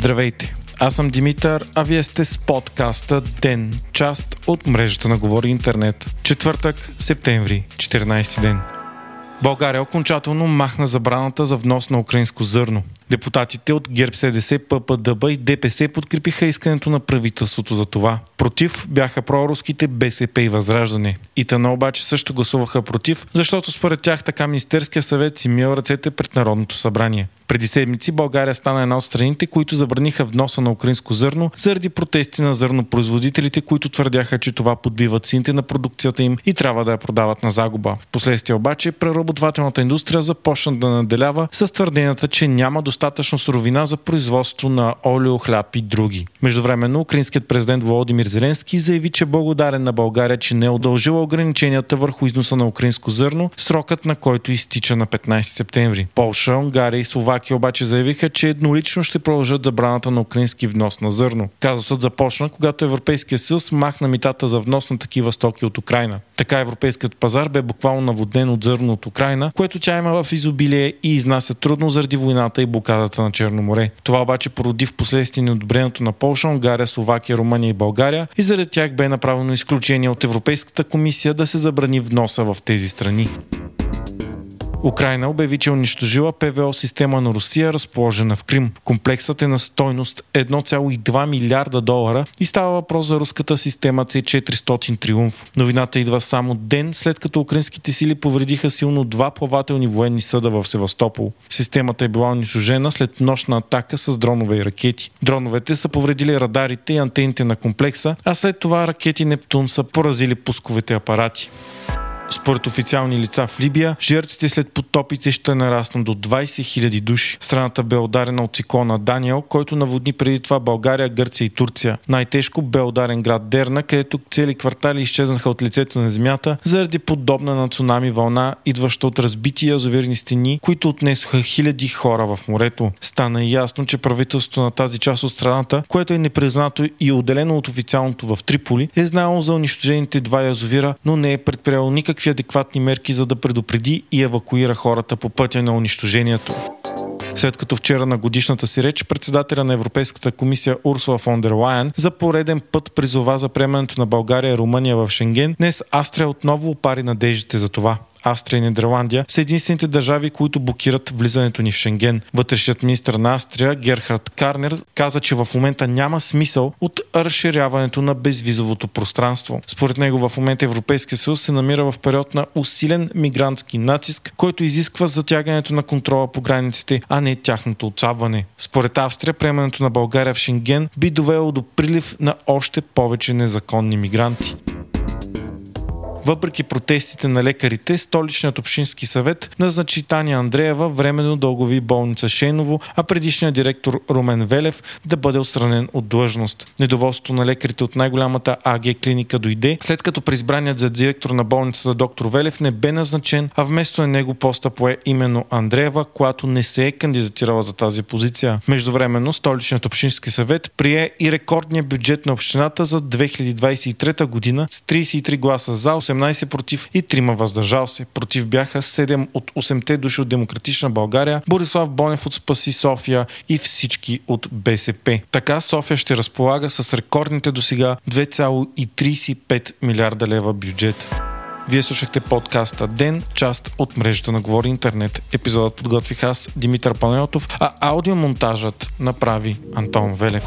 Здравейте! Аз съм Димитър, а вие сте с подкаста Ден, част от мрежата на Говори Интернет. Четвъртък, септември, 14 ден. България окончателно махна забраната за внос на украинско зърно. Депутатите от ГЕРБ СДС, ППДБ и ДПС подкрепиха искането на правителството за това. Против бяха проруските БСП и Възраждане. Итана обаче също гласуваха против, защото според тях така Министерския съвет си мил ръцете пред Народното събрание. Преди седмици България стана една от страните, които забраниха вноса на украинско зърно заради протести на зърнопроизводителите, които твърдяха, че това подбива цените на продукцията им и трябва да я продават на загуба. Впоследствие обаче преработвателната индустрия започна да наделява с твърденията, че няма достатъчно суровина за производство на олио, хляб и други. Междувременно украинският президент Володимир Зеленски заяви, че благодарен на България, че не е удължила ограниченията върху износа на украинско зърно, срокът на който изтича на 15 септември. Полша, Унгария и Словакия обаче заявиха, че еднолично ще продължат забраната на украински внос на зърно. Казусът започна, когато Европейския съюз махна митата за внос на такива стоки от Украина. Така европейският пазар бе буквално наводнен от зърно от Украина, което тя има в изобилие и изнася трудно заради войната и блокадата на Черно море. Това обаче породи в последствие неодобрението на Полша, Унгария, Словакия, Румъния и България и заради тях бе направено изключение от Европейската комисия да се забрани вноса в тези страни. Украина обяви, че е унищожила ПВО система на Русия, разположена в Крим. Комплексът е на стойност 1,2 милиарда долара и става въпрос за руската система C400 Триумф. Новината идва само ден след като украинските сили повредиха силно два плавателни военни съда в Севастопол. Системата е била унищожена след нощна атака с дронове и ракети. Дроновете са повредили радарите и антените на комплекса, а след това ракети Нептун са поразили пусковите апарати. Според официални лица в Либия, жертвите след потопите ще нараснат до 20 000 души. Страната бе ударена от циклона Даниел, който наводни преди това България, Гърция и Турция. Най-тежко бе ударен град Дерна, където цели квартали изчезнаха от лицето на земята заради подобна на цунами вълна, идваща от разбити язовирни стени, които отнесоха хиляди хора в морето. Стана ясно, че правителството на тази част от страната, което е непризнато и отделено от официалното в Триполи, е знаело за унищожените два язовира, но не е предприело никакви адекватни мерки, за да предупреди и евакуира хората по пътя на унищожението. След като вчера на годишната си реч председателя на Европейската комисия Урсула фон дер Лайен за пореден път призова за приемането на България и Румъния в Шенген, днес Австрия отново опари надеждите за това. Австрия и Нидерландия са единствените държави, които блокират влизането ни в Шенген. Вътрешният министр на Австрия Герхард Карнер каза, че в момента няма смисъл от разширяването на безвизовото пространство. Според него в момента Европейския съюз се намира в период на усилен мигрантски натиск, който изисква затягането на контрола по границите, а не тяхното отцапване. Според Австрия, приемането на България в Шенген би довело до прилив на още повече незаконни мигранти. Въпреки протестите на лекарите, столичният общински съвет назначи Таня Андреева временно дългови болница Шейново, а предишният директор Румен Велев да бъде отстранен от длъжност. Недоволството на лекарите от най-голямата АГ клиника дойде, след като преизбраният за директор на болницата доктор Велев не бе назначен, а вместо него поста пое именно Андреева, която не се е кандидатирала за тази позиция. Междувременно столичният общински съвет прие и рекордния бюджет на общината за 2023 година с 33 гласа за, 18 против и 3 въздържал се. Против бяха 7 от 8-те души от Демократична България, Борислав Бонев от Спаси София и всички от БСП. Така София ще разполага с рекордните до сега 2,35 милиарда лева бюджет. Вие слушахте подкаста Ден, част от мрежата на Говори Интернет. Епизодът подготвих аз, Димитър Панайотов, а аудиомонтажът направи Антон Велев.